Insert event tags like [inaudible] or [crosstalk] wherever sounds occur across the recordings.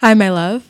Hi, my love.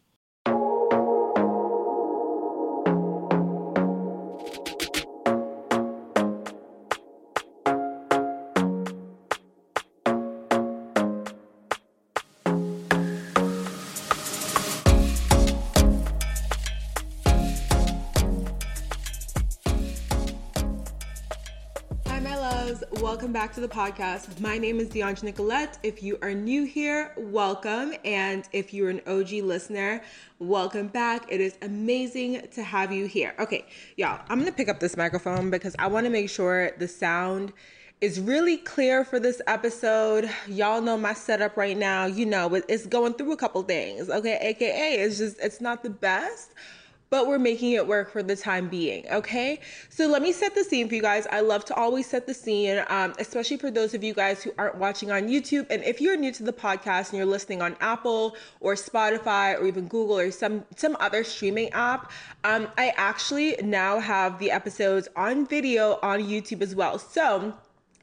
To the podcast. My name is Deandra Nicolette. If you are new here, welcome. And if you're an OG listener, welcome back. It is amazing to have you here. Okay, y'all, I'm gonna pick up this microphone because I wanna make sure the sound is really clear for this episode. Y'all know my setup right now. You know, it's going through a couple things, okay? AKA, it's just, it's not the best but we're making it work for the time being. Okay. So let me set the scene for you guys. I love to always set the scene, um, especially for those of you guys who aren't watching on YouTube. And if you're new to the podcast and you're listening on Apple or Spotify or even Google or some some other streaming app, um, I actually now have the episodes on video on YouTube as well. So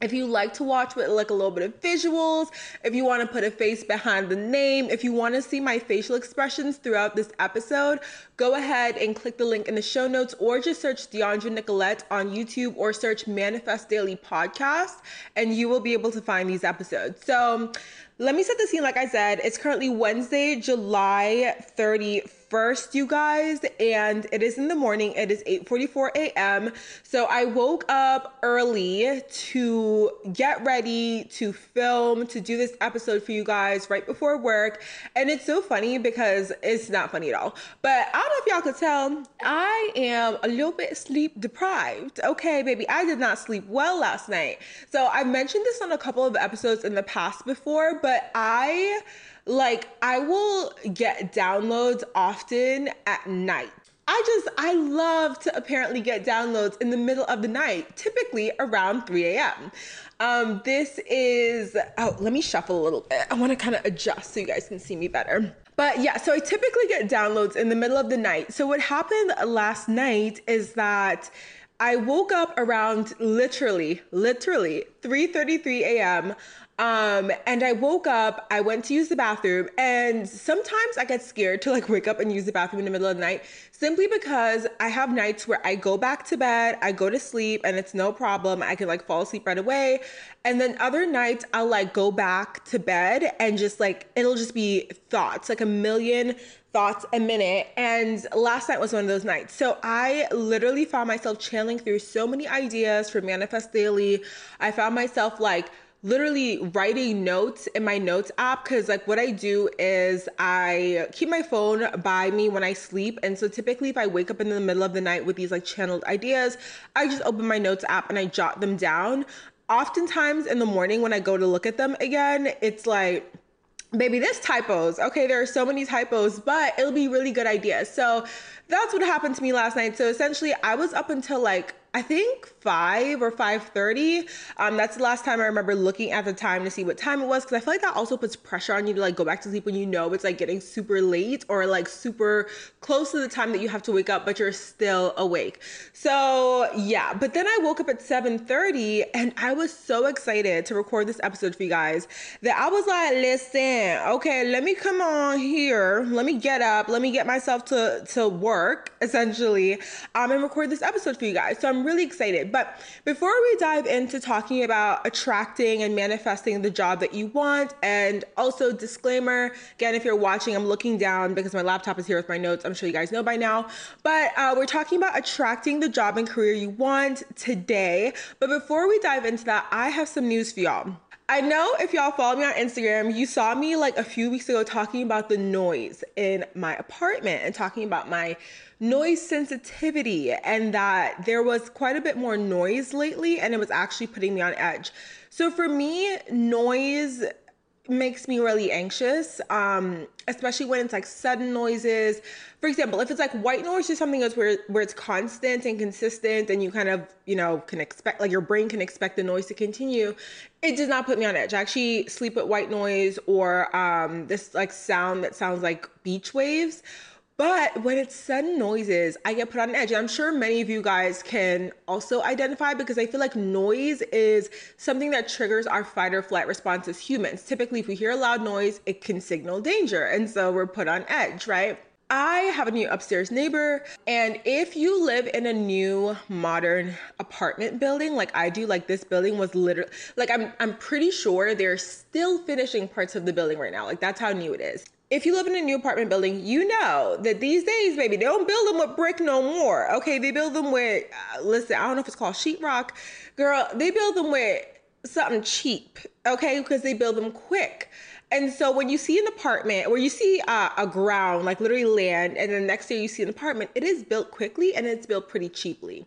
if you like to watch with like a little bit of visuals, if you want to put a face behind the name, if you want to see my facial expressions throughout this episode, go ahead and click the link in the show notes or just search Deandra Nicolette on YouTube or search Manifest Daily Podcast and you will be able to find these episodes. So let me set the scene like I said. It's currently Wednesday, July 31st you guys, and it is in the morning. It is 8:44 a.m. So I woke up early to get ready to film to do this episode for you guys right before work. And it's so funny because it's not funny at all. But I don't know if y'all could tell, I am a little bit sleep deprived. Okay, baby, I did not sleep well last night. So I mentioned this on a couple of episodes in the past before, but I like I will get downloads often at night. I just, I love to apparently get downloads in the middle of the night, typically around 3 a.m. Um, this is, oh, let me shuffle a little bit. I want to kind of adjust so you guys can see me better. But yeah, so I typically get downloads in the middle of the night. So what happened last night is that I woke up around literally, literally 3:33 a.m. Um, and I woke up, I went to use the bathroom, and sometimes I get scared to like wake up and use the bathroom in the middle of the night simply because I have nights where I go back to bed, I go to sleep, and it's no problem. I can like fall asleep right away. And then other nights I'll like go back to bed and just like it'll just be thoughts, like a million thoughts a minute. And last night was one of those nights. So I literally found myself channeling through so many ideas for Manifest Daily. I found myself like literally writing notes in my notes app because like what i do is i keep my phone by me when i sleep. And so typically if i wake up in the middle of the night with these like channeled ideas i just open my notes app and i jot them down. Oftentimes in the morning when i go to look at them again it's like baby this typos okay there are so many typos but it'll be really good ideas. So that's what happened to me last night. So essentially i was up until like I think five or five thirty. Um, that's the last time I remember looking at the time to see what time it was because I feel like that also puts pressure on you to like go back to sleep when you know it's like getting super late or like super close to the time that you have to wake up, but you're still awake. So yeah, but then I woke up at seven thirty and I was so excited to record this episode for you guys that I was like, listen, okay, let me come on here, let me get up, let me get myself to to work essentially, um, and record this episode for you guys. So I'm I'm really excited. But before we dive into talking about attracting and manifesting the job that you want, and also disclaimer again, if you're watching, I'm looking down because my laptop is here with my notes. I'm sure you guys know by now. But uh, we're talking about attracting the job and career you want today. But before we dive into that, I have some news for y'all. I know if y'all follow me on Instagram, you saw me like a few weeks ago talking about the noise in my apartment and talking about my noise sensitivity and that there was quite a bit more noise lately and it was actually putting me on edge. So for me, noise makes me really anxious, um, especially when it's like sudden noises. For example, if it's like white noise or something else where where it's constant and consistent, and you kind of you know can expect like your brain can expect the noise to continue, it does not put me on edge. I actually sleep with white noise or um, this like sound that sounds like beach waves but when it's sudden noises, I get put on edge. And I'm sure many of you guys can also identify because I feel like noise is something that triggers our fight or flight response as humans. Typically, if we hear a loud noise, it can signal danger. And so we're put on edge, right? I have a new upstairs neighbor, and if you live in a new modern apartment building like I do, like this building was literally like I'm I'm pretty sure they're still finishing parts of the building right now. Like that's how new it is if you live in a new apartment building, you know that these days, baby, they don't build them with brick no more. Okay, they build them with, uh, listen, I don't know if it's called sheetrock. Girl, they build them with something cheap, okay, because they build them quick. And so when you see an apartment where you see uh, a ground, like literally land, and then next year you see an apartment, it is built quickly and it's built pretty cheaply.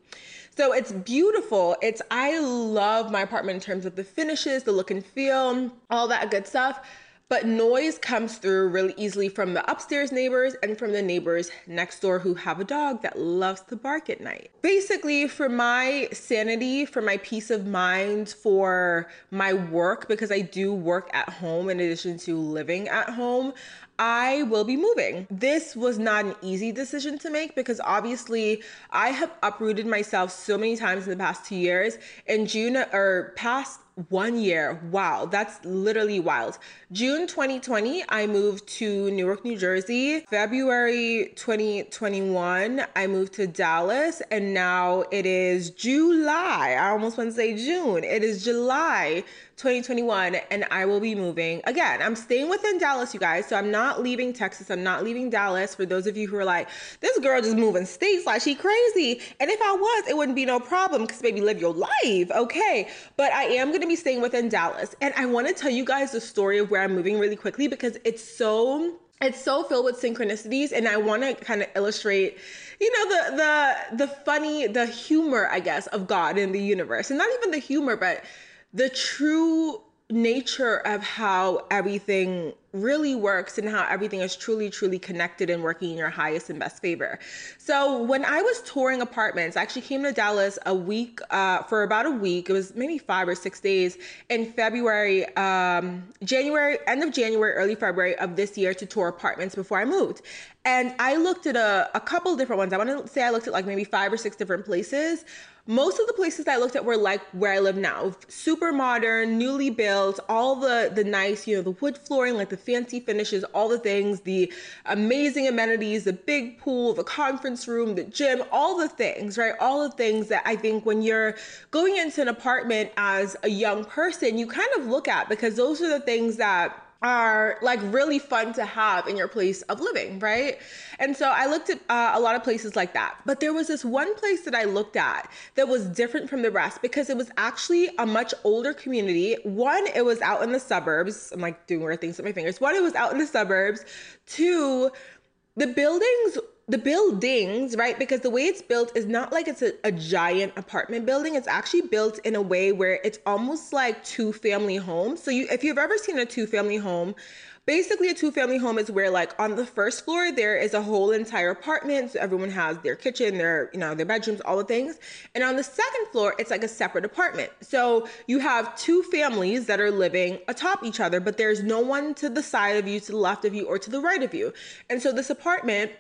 So it's beautiful. It's I love my apartment in terms of the finishes, the look and feel, all that good stuff. But noise comes through really easily from the upstairs neighbors and from the neighbors next door who have a dog that loves to bark at night. Basically, for my sanity, for my peace of mind, for my work, because I do work at home in addition to living at home, I will be moving. This was not an easy decision to make because obviously I have uprooted myself so many times in the past two years. In June or past one year. Wow, that's literally wild. June 2020, I moved to Newark, New Jersey. February 2021, I moved to Dallas. And now it is July. I almost want to say June. It is July 2021 and I will be moving again. I'm staying within Dallas, you guys. So I'm not leaving Texas. I'm not leaving Dallas. For those of you who are like, this girl just moving states like she crazy. And if I was, it wouldn't be no problem because baby, live your life. Okay. But I am going to be staying within Dallas. And I want to tell you guys the story of where I'm moving really quickly because it's so it's so filled with synchronicities and i want to kind of illustrate you know the the the funny the humor i guess of god in the universe and not even the humor but the true nature of how everything really works and how everything is truly, truly connected and working in your highest and best favor. So when I was touring apartments, I actually came to Dallas a week uh, for about a week. It was maybe five or six days in February, um, January, end of January, early February of this year to tour apartments before I moved. And I looked at a, a couple different ones. I want to say I looked at like maybe five or six different places. Most of the places I looked at were like where I live now, super modern, newly built, all the the nice, you know, the wood flooring, like the fancy finishes, all the things, the amazing amenities, the big pool, the conference room, the gym, all the things, right? All the things that I think when you're going into an apartment as a young person, you kind of look at because those are the things that are like really fun to have in your place of living, right? And so I looked at uh, a lot of places like that. But there was this one place that I looked at that was different from the rest because it was actually a much older community. One, it was out in the suburbs. I'm like doing weird things with my fingers. One, it was out in the suburbs. Two, the buildings the buildings, right? Because the way it's built is not like it's a, a, giant apartment building. It's actually built in a way where it's almost like two family homes. So you if you've ever seen a two family home, basically a two family home is where like on the first floor there is a whole entire apartment. So everyone has their kitchen, their, you know, their bedrooms, all the things. And on the second floor, it's like a separate apartment. So you have two families that are living atop each other, but there's no one to the side of you, to the left of you, or to the right of you. And so this apartment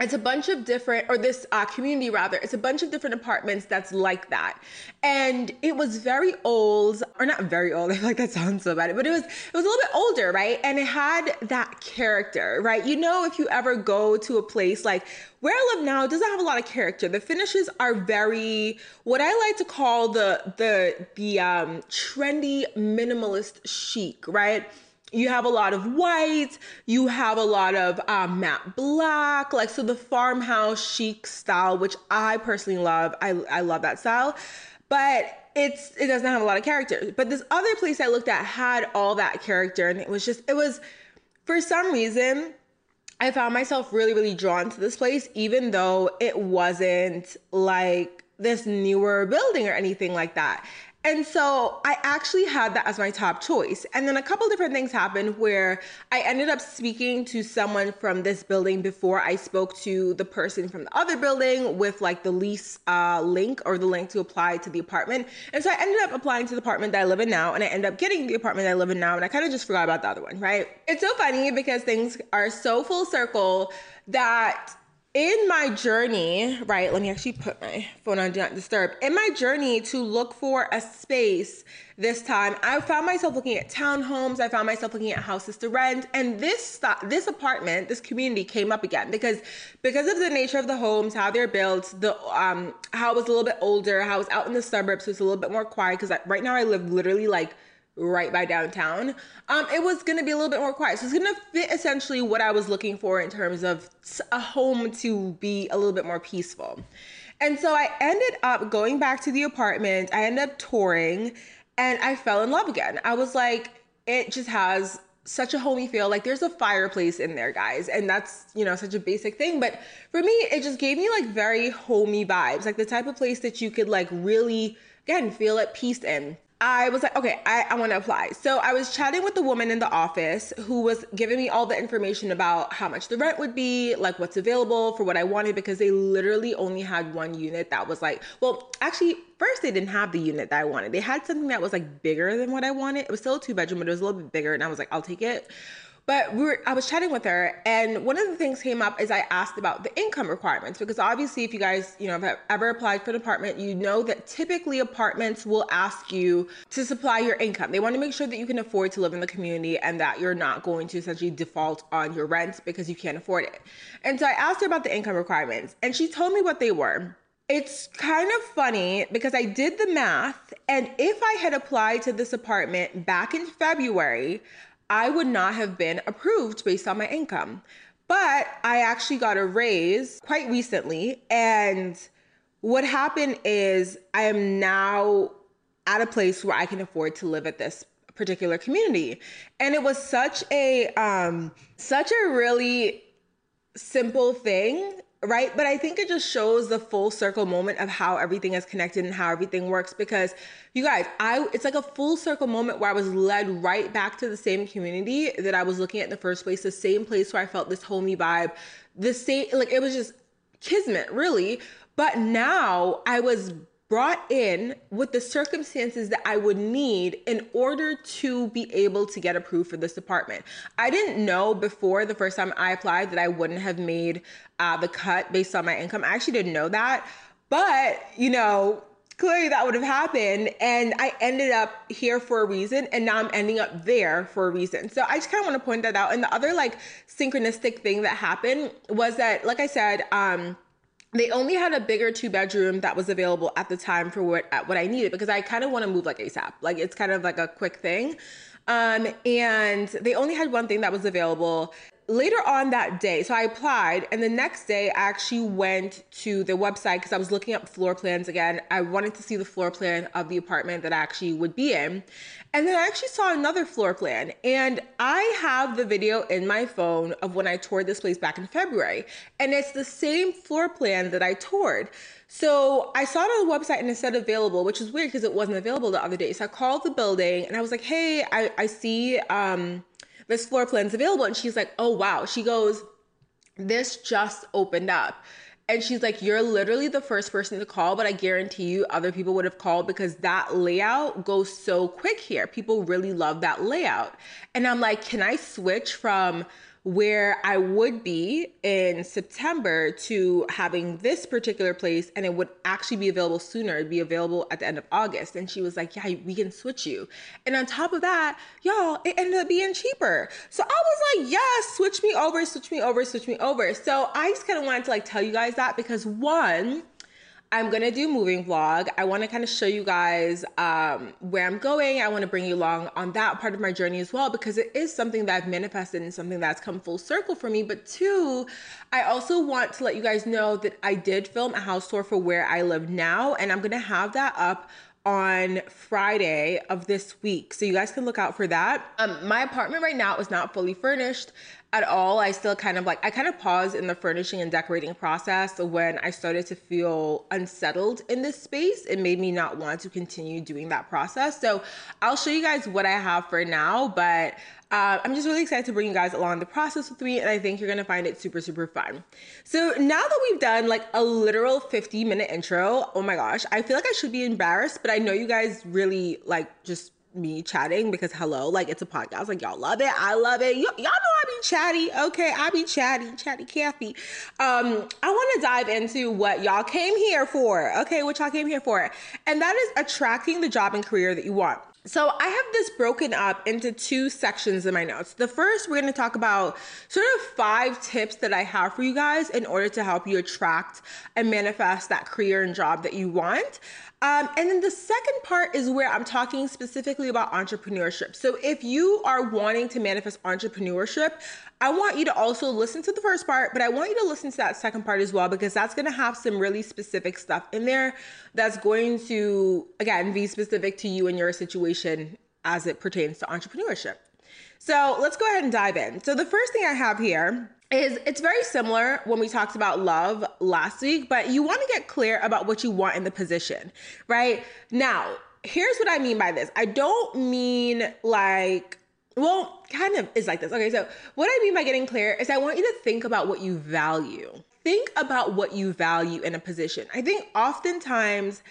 it's a bunch of different or this uh, community rather it's a bunch of different apartments that's like that. And it was very old or not very old [laughs] i feel like that sounds so bad but it was it was a little bit older right? And it had that character right? You know if you ever go to a place like where i live now doesn't have a lot of character. The finishes are very what i like to call the the the um trendy minimalist chic right you have a lot of white, you have a lot of um, matte black, like so the farmhouse chic style, which I personally love. I, I love that style, but it's it doesn't have a lot of character. But this other place I looked at had all that character, and it was just it was for some reason I found myself really really drawn to this place, even though it wasn't like this newer building or anything like that. And so I actually had that as my top choice. And then a couple different things happened where I ended up speaking to someone from this building before I spoke to the person from the other building with like the lease uh, link or the link to apply to the apartment. And so I ended up applying to the apartment that I live in now and I ended up getting the apartment that I live in now. And I kind of just forgot about the other one, right? It's so funny because things are so full circle that in my journey, right, let me actually put my phone on Do Not Disturb. In my journey to look for a space this time, I found myself looking at townhomes. I found myself looking at houses to rent, and this this apartment, this community came up again because because of the nature of the homes, how they're built, the um how it was a little bit older, how it was out in the suburbs, so it's a little bit more quiet. Because right now I live literally like right by downtown, um, it was going to be a little bit more quiet. So it's going to fit essentially what I was looking for in terms of a home to be a little bit more peaceful. And so I ended up going back to the apartment. I ended up touring and I fell in love again. I was like, it just has such a homey feel. Like there's a fireplace in there, guys. And that's, you know, such a basic thing. But for me, it just gave me like very homey vibes, like the type of place that you could like really, again, feel at peace in. I was like, okay, I, I want to apply. So I was chatting with the woman in the office who was giving me all the information about how much the rent would be, like what's available for what I wanted, because they literally only had one unit that was like, well, actually, first they didn't have the unit that I wanted. They had something that was like bigger than what I wanted. It was still a two bedroom, but it was a little bit bigger. And I was like, I'll take it. But we were, I was chatting with her, and one of the things came up is I asked about the income requirements because obviously, if you guys, you know, have ever applied for an apartment, you know that typically apartments will ask you to supply your income. They want to make sure that you can afford to live in the community and that you're not going to essentially default on your rent because you can't afford it. And so I asked her about the income requirements, and she told me what they were. It's kind of funny because I did the math, and if I had applied to this apartment back in February, I would not have been approved based on my income. But I actually got a raise quite recently. And what happened is I am now at a place where I can afford to live at this particular community. And it was such a um such a really simple thing right? But I think it just shows the full circle moment of how everything is connected and how everything works because you guys, I it's like a full circle moment where I was led right back to the same community that I was looking at in the first place, the same place where I felt this homey vibe, the same like it was just kismet, really. But now I was brought in with the circumstances that I would need in order to be able to get approved for this department. I didn't know before the first time I applied that I wouldn't have made uh, the cut based on my income. I actually didn't know that. But, you know, clearly that would have happened and i ended up here for a reason and now i'm ending up there for a reason so i just kind of want to point that out and the other like synchronistic thing that happened was that like i said um they only had a bigger two bedroom that was available at the time for what what I needed because I kind of want to move like ASAP. Like it's kind of like a quick thing. Um, and they only had one thing that was available later on that day, so I applied, and the next day I actually went to the website because I was looking up floor plans again. I wanted to see the floor plan of the apartment that I actually would be in. And then I actually saw another floor plan, and I have the video in my phone of when I toured this place back in February, and it's the same floor plan that I toured. So I saw it on the website and it said available, which is weird because it wasn't available the other day. So I called the building and I was like, hey, I, I see um, this floor plan's available. And she's like, oh, wow. She goes, this just opened up. And she's like, You're literally the first person to call, but I guarantee you other people would have called because that layout goes so quick here. People really love that layout. And I'm like, Can I switch from where I would be in September to having this particular place and it would actually be available sooner. It'd be available at the end of August. And she was like, Yeah, we can switch you. And on top of that, y'all, it ended up being cheaper. So I was like, Yes, switch me over, switch me over, switch me over. So I just kind of wanted to like tell you guys that because one, I'm gonna do moving vlog. I want to kind of show you guys um, where I'm going. I want to bring you along on that part of my journey as well because it is something that I've manifested and something that's come full circle for me. But two, I also want to let you guys know that I did film a house tour for where I live now, and I'm gonna have that up on Friday of this week. So you guys can look out for that. Um, my apartment right now is not fully furnished at all. I still kind of like, I kind of paused in the furnishing and decorating process when I started to feel unsettled in this space. It made me not want to continue doing that process. So I'll show you guys what I have for now, but uh, I'm just really excited to bring you guys along the process with me, and I think you're gonna find it super, super fun. So now that we've done like a literal 50 minute intro, oh my gosh, I feel like I should be embarrassed, but I know you guys really like just me chatting because hello, like it's a podcast. Like y'all love it. I love it. Y- y'all know I be chatty. Okay, I be chatty, chatty Kathy. Um, I want to dive into what y'all came here for. Okay, what y'all came here for. And that is attracting the job and career that you want. So I have this broken up into two sections in my notes. The first, we're going to talk about sort of five tips that I have for you guys in order to help you attract and manifest that career and job that you want. Um, and then the second part is where I'm talking specifically about entrepreneurship. So if you are wanting to manifest entrepreneurship, I want you to also listen to the first part, but I want you to listen to that second part as well because that's going to have some really specific stuff in there that's going to, again, be specific to you and your situation as it pertains to entrepreneurship. So let's go ahead and dive in. So the first thing I have here is it's very similar when we talked about love last week, but you want to get clear about what you want in the position, right? Now, here's what I mean by this. I don't mean like well, kind of is like this. Okay, so what I mean by getting clear is I want you to think about what you value. Think about what you value in a position. I think oftentimes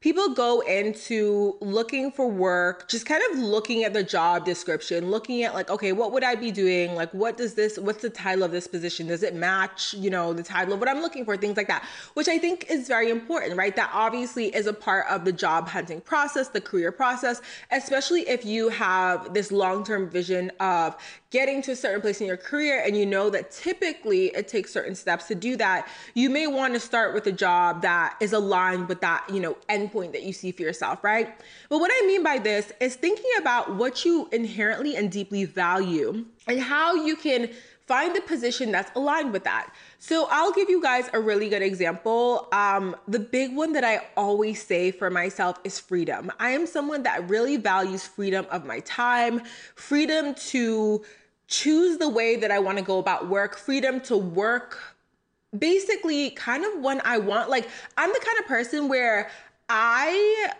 people go into looking for work, just kind of looking at the job description, looking at like, okay, what would I be doing? Like, what does this, what's the title of this position? Does it match, you know, the title of what I'm looking for? Things like that, which I think is very important, right? That obviously is a part of the job hunting process, the career process, especially if you have this long term vision of getting to a certain place in your career and you know that typically it takes certain steps to do that, you may want to start with a job that is aligned with that, you know, endpoint that you see for yourself, right? But what I mean by this is thinking about what you inherently and deeply value and how you can find the position that's aligned with that. So I'll give you guys a really good example. Um, the big one that I always say for myself is freedom. I am someone that really values freedom of my time, freedom to choose the way that I want to go about work, freedom to work basically kind of when I want. Like, I'm the kind of person where I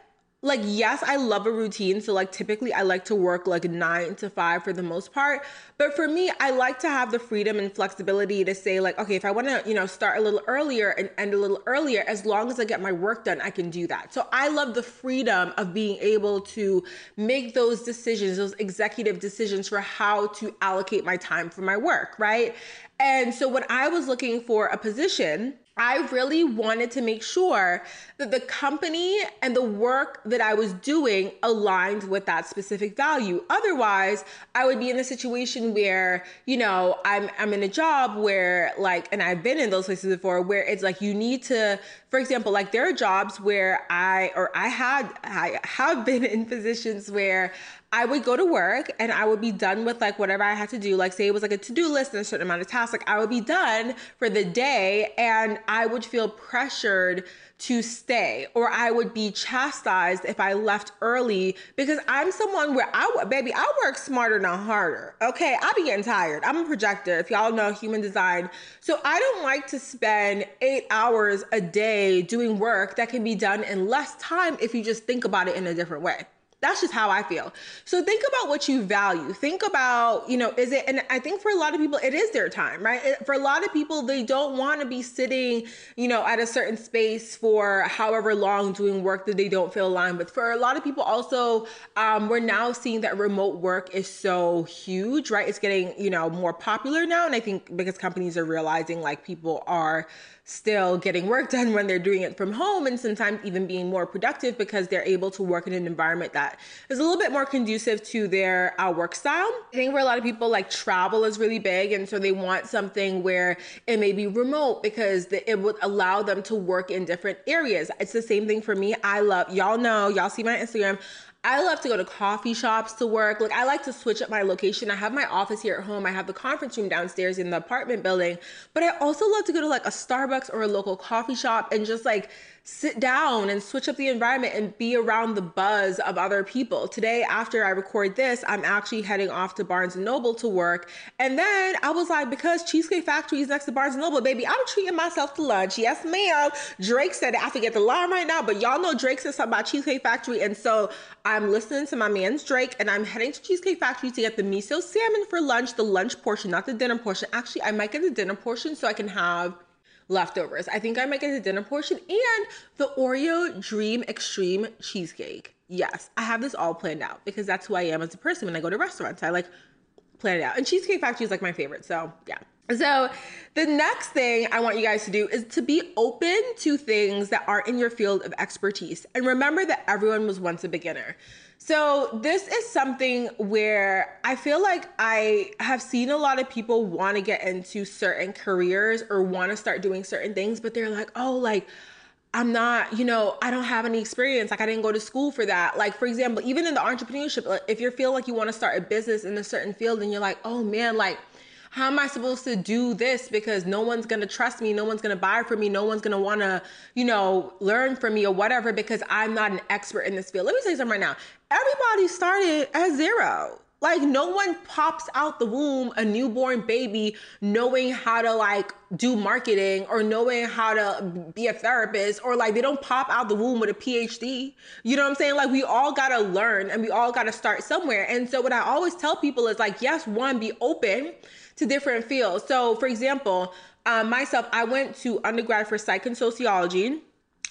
like yes i love a routine so like typically i like to work like nine to five for the most part. But for me i like to have the freedom and flexibility to say like okay if i want to you know start a little earlier and end a little earlier as long as i get my work done i can do that. So i love the freedom of being able to make those decisions those executive decisions for how to allocate my time for my work right and so when i was looking for a position I really wanted to make sure that the company and the work that I was doing aligned with that specific value. Otherwise, I would be in a situation where, you know, I'm I'm in a job where like and I've been in those places before where it's like you need to for example, like there are jobs where I or I had I have been in [laughs] positions where I would go to work and I would be done with like whatever I had to do. Like, say it was like a to do list and a certain amount of tasks. Like, I would be done for the day and I would feel pressured to stay or I would be chastised if I left early because I'm someone where I, baby, I work smarter, not harder. Okay. I be getting tired. I'm a projector. If y'all know human design. So I don't like to spend eight hours a day doing work that can be done in less time if you just think about it in a different way. That's just how I feel. So think about what you value. Think about, you know, is it, and I think for a lot of people, it is their time, right? For a lot of people, they don't want to be sitting, you know, at a certain space for however long doing work that they don't feel aligned with. For a lot of people, also, um, we're now seeing that remote work is so huge, right? It's getting, you know, more popular now. And I think because companies are realizing like people are still getting work done when they're doing it from home and sometimes even being more productive because they're able to work in an environment that is a little bit more conducive to their uh, work style. I think for a lot of people, like travel is really big. And so they want something where it may be remote because it would allow them to work in different areas. It's the same thing for me. I love, y'all know, y'all see my Instagram. I love to go to coffee shops to work. Like I like to switch up my location. I have my office here at home. I have the conference room downstairs in the apartment building, but I also love to go to like a Starbucks or a local coffee shop and just like sit down and switch up the environment and be around the buzz of other people. Today, after I record this, I'm actually heading off to Barnes and Noble to work. And then I was like, because Cheesecake Factory is next to Barnes and Noble, baby, I'm treating myself to lunch. Yes, ma'am. Drake said it. I forget the line right now, but y'all know Drake said something about Cheesecake Factory. And so I'm listening to my man's Drake and I'm heading to Cheesecake Factory to get the miso salmon for lunch, the lunch portion, not the dinner portion. Actually, I might get the dinner portion so I can have leftovers. I think I might get the dinner portion and the Oreo Dream Extreme cheesecake. Yes, I have this all planned out because that's who I am as a person when I go to restaurants. I like plan it out. And Cheesecake Factory is like my favorite. So, yeah. So, the next thing I want you guys to do is to be open to things that aren't in your field of expertise. And remember that everyone was once a beginner. So, this is something where I feel like I have seen a lot of people want to get into certain careers or want to start doing certain things, but they're like, oh, like, I'm not, you know, I don't have any experience. Like, I didn't go to school for that. Like, for example, even in the entrepreneurship, like, if you feel like you want to start a business in a certain field and you're like, oh man, like, how am I supposed to do this because no one's going to trust me, no one's going to buy from me, no one's going to want to, you know, learn from me or whatever because I'm not an expert in this field. Let me say something right now. Everybody started at zero. Like no one pops out the womb a newborn baby knowing how to like do marketing or knowing how to be a therapist or like they don't pop out the womb with a PhD. You know what I'm saying? Like we all got to learn and we all got to start somewhere. And so what I always tell people is like yes, one be open to different fields. So, for example, um, myself, I went to undergrad for psych and sociology.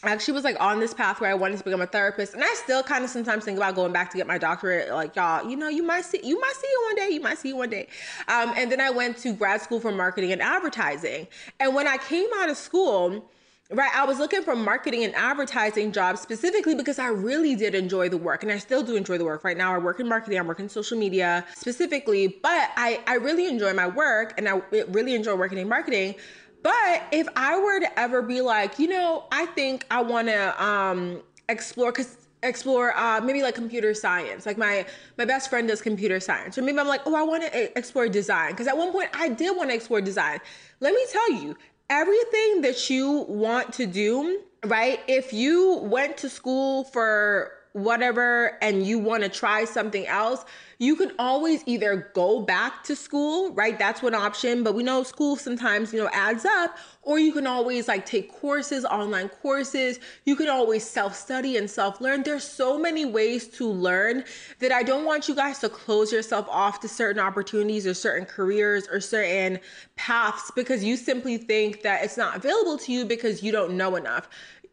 I actually was like on this path where I wanted to become a therapist, and I still kind of sometimes think about going back to get my doctorate. Like y'all, you know, you might see, you might see it one day, you might see it one day. Um, and then I went to grad school for marketing and advertising. And when I came out of school, Right. I was looking for marketing and advertising jobs specifically because I really did enjoy the work and I still do enjoy the work. Right now, I work in marketing, I work in social media specifically, but I, I really enjoy my work and I really enjoy working in marketing. But if I were to ever be like, you know, I think I want to um, explore, because explore uh, maybe like computer science. Like my my best friend does computer science. Or maybe i'm like oh i want to explore design. Because at one point i did want to explore design. Let me tell you everything that you want to do, right? If you went to school for whatever and you want to try something else, you can always either go back to school, right? That's one option, but we know school sometimes, you know, adds up, or you can always like take courses, online courses. You can always self-study and self-learn. There's so many ways to learn that I don't want you guys to close yourself off to certain opportunities or certain careers or certain paths because you simply think that it's not available to you because you don't know enough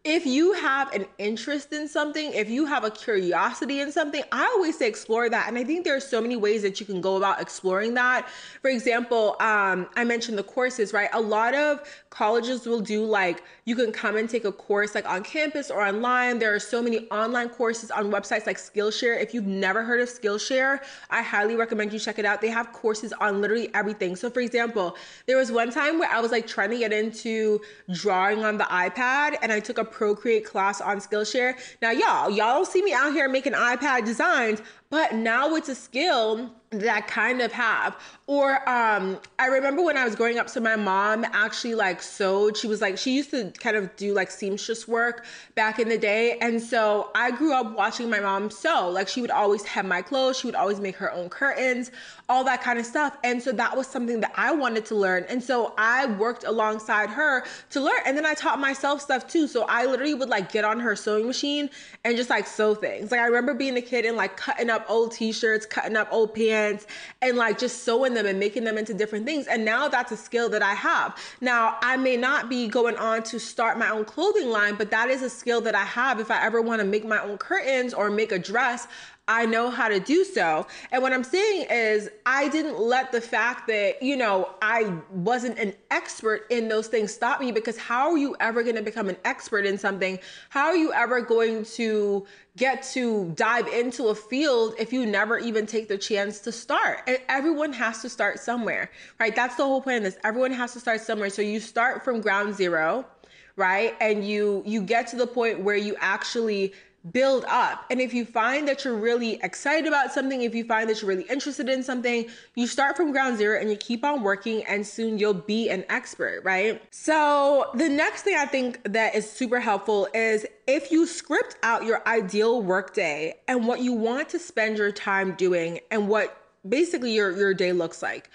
if you have an interest in something, if you have a curiosity in something, I always say explore that. And I think there are so many ways that you can go about exploring that. For example, um, I mentioned the courses, right? A lot of colleges will do like you can come and take a course like on campus or online. There are so many online courses on websites like Skillshare. If you've never heard of Skillshare, I highly recommend you check it out. They have courses on literally everything. So, for example, there was one time where I was like trying to get into drawing on the iPad and I took a Procreate class on Skillshare. Now, y'all, y'all don't see me out here making iPad designs, but now it's a skill that I kind of have. Or um, I remember when I was growing up, so my mom actually like sewed. She was like, she used to kind of do like seamstress work back in the day. And so I grew up watching my mom sew. Like she would always hem my clothes, she would always make her own curtains, all that kind of stuff. And so that was something that I wanted to learn. And so I worked alongside her to learn. And then I taught myself stuff too. So I literally would like get on her sewing machine and just like sew things. Like I remember being a kid and like cutting up old t-shirts, cutting up old pants, and like just sewing them and making them into different things. And now that's a skill that I have. Now I may not be going on to start my own clothing line, but that is a skill that I have if I ever want to make my own curtains or make a dress. I know how to do so. And what I'm saying is, I didn't let the fact that, you know, I wasn't an expert in those things stop me because how are you ever going to become an expert in something? How are you ever going to get to dive into a field if you never even take the chance to start? And everyone has to start somewhere, right? That's the whole point of this. Everyone has to start somewhere. So you start from ground zero right and you you get to the point where you actually build up. And if you find that you're really excited about something, if you find that you're really interested in something, you start from ground zero and you keep on working, and soon you'll be an expert, right? So, the next thing I think that is super helpful is if you script out your ideal workday and what you want to spend your time doing and what basically your, your day looks like.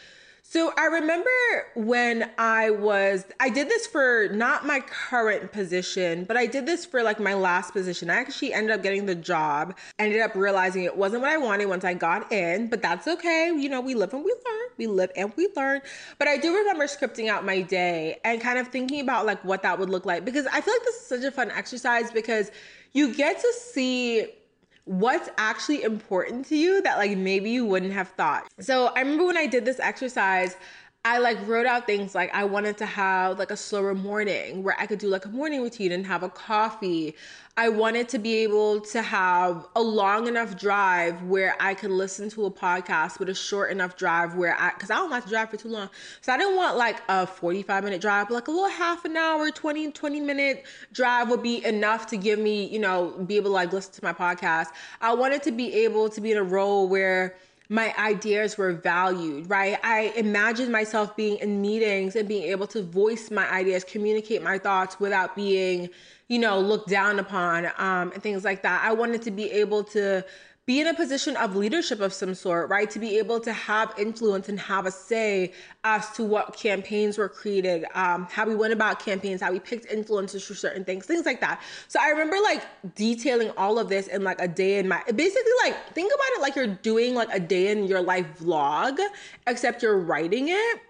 So I remember when I was, I did this for not my current position, but I did this for like my last position. I actually ended up getting the job, ended up realizing it wasn't what I wanted once I got in, but that's okay. You know, we live and we learn, we live and we learn. But I do remember scripting out my day and kind of thinking about like what that would look like because I feel like this is such a fun exercise because you get to see what's actually important to you that like maybe you wouldn't have thought. So I remember when I did this exercise, I like wrote out things like I wanted to have like a slower morning where I could do like a morning routine and have a coffee. I wanted to be able to have a long enough drive where I could listen to a podcast but a short enough drive where I, cause I don't like to drive for too long. So I didn't want like a 45 minute drive, but like a little half an hour, 20, 20 minute drive would be enough to give me, you know, be able to like listen to my podcast. I wanted to be able to be in a role where, my ideas were valued, right? I imagined myself being in meetings and being able to voice my ideas, communicate my thoughts without being, you know, looked down upon um, and things like that. I wanted to be able to be in a position of leadership of some sort, right? To be able to have influence and have a say as to what campaigns were created, um, how we went about campaigns, how we picked influencers for certain things, things like that. So I remember like detailing all of this in like a day in my basically like think about it like you're doing like a day in your life vlog, except you're writing it.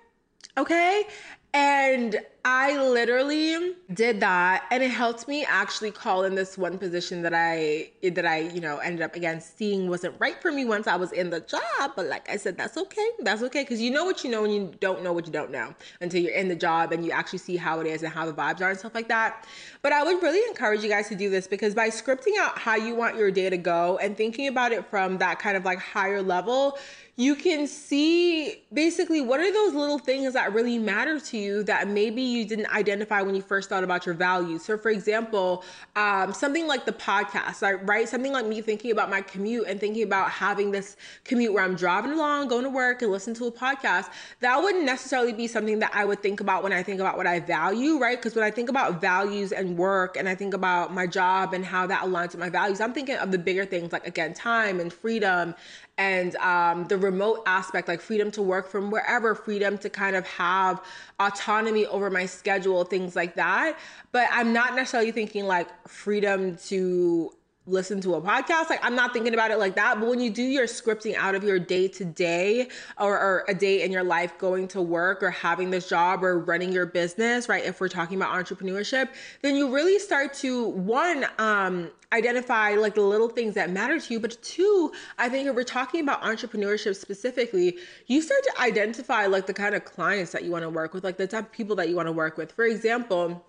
Okay. And I literally did that and it helped me actually call in this one position that I that I, you know, ended up again seeing wasn't right for me once I was in the job, but like I said that's okay. That's okay cuz you know what you know and you don't know what you don't know until you're in the job and you actually see how it is and how the vibes are and stuff like that. But I would really encourage you guys to do this because by scripting out how you want your day to go and thinking about it from that kind of like higher level, you can see basically what are those little things that really matter to you that maybe you didn't identify when you first thought about your values. So, for example, um, something like the podcast, right? Something like me thinking about my commute and thinking about having this commute where I'm driving along, going to work, and listen to a podcast. That wouldn't necessarily be something that I would think about when I think about what I value, right? Because when I think about values and work, and I think about my job and how that aligns with my values, I'm thinking of the bigger things like again, time and freedom and um, the remote aspect, like freedom to work from wherever, freedom to kind of have autonomy over my schedule, things like that. But I'm not necessarily thinking like freedom to listen to a podcast. Like I'm not thinking about it like that. But when you do your scripting out of your day to day or, a day in your life going to work or having this job or running your business, right? If we're talking about entrepreneurship, then you really start to one, um, identify like the little things that matter to you. But two, I think if we're talking about entrepreneurship specifically, you start to identify like the kind of clients that you want to work with, like the type of people that you want to work with. For example,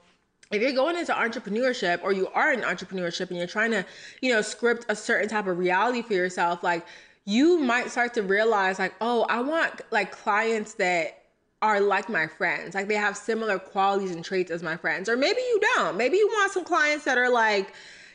if you're going into entrepreneurship or you are in entrepreneurship and you're trying to, you know, script a certain type of reality for yourself, like you might start to realize like, oh, I want like clients that are like my friends. Like they have similar qualities and traits as my friends. Or maybe you don't. Maybe you want some clients that are like,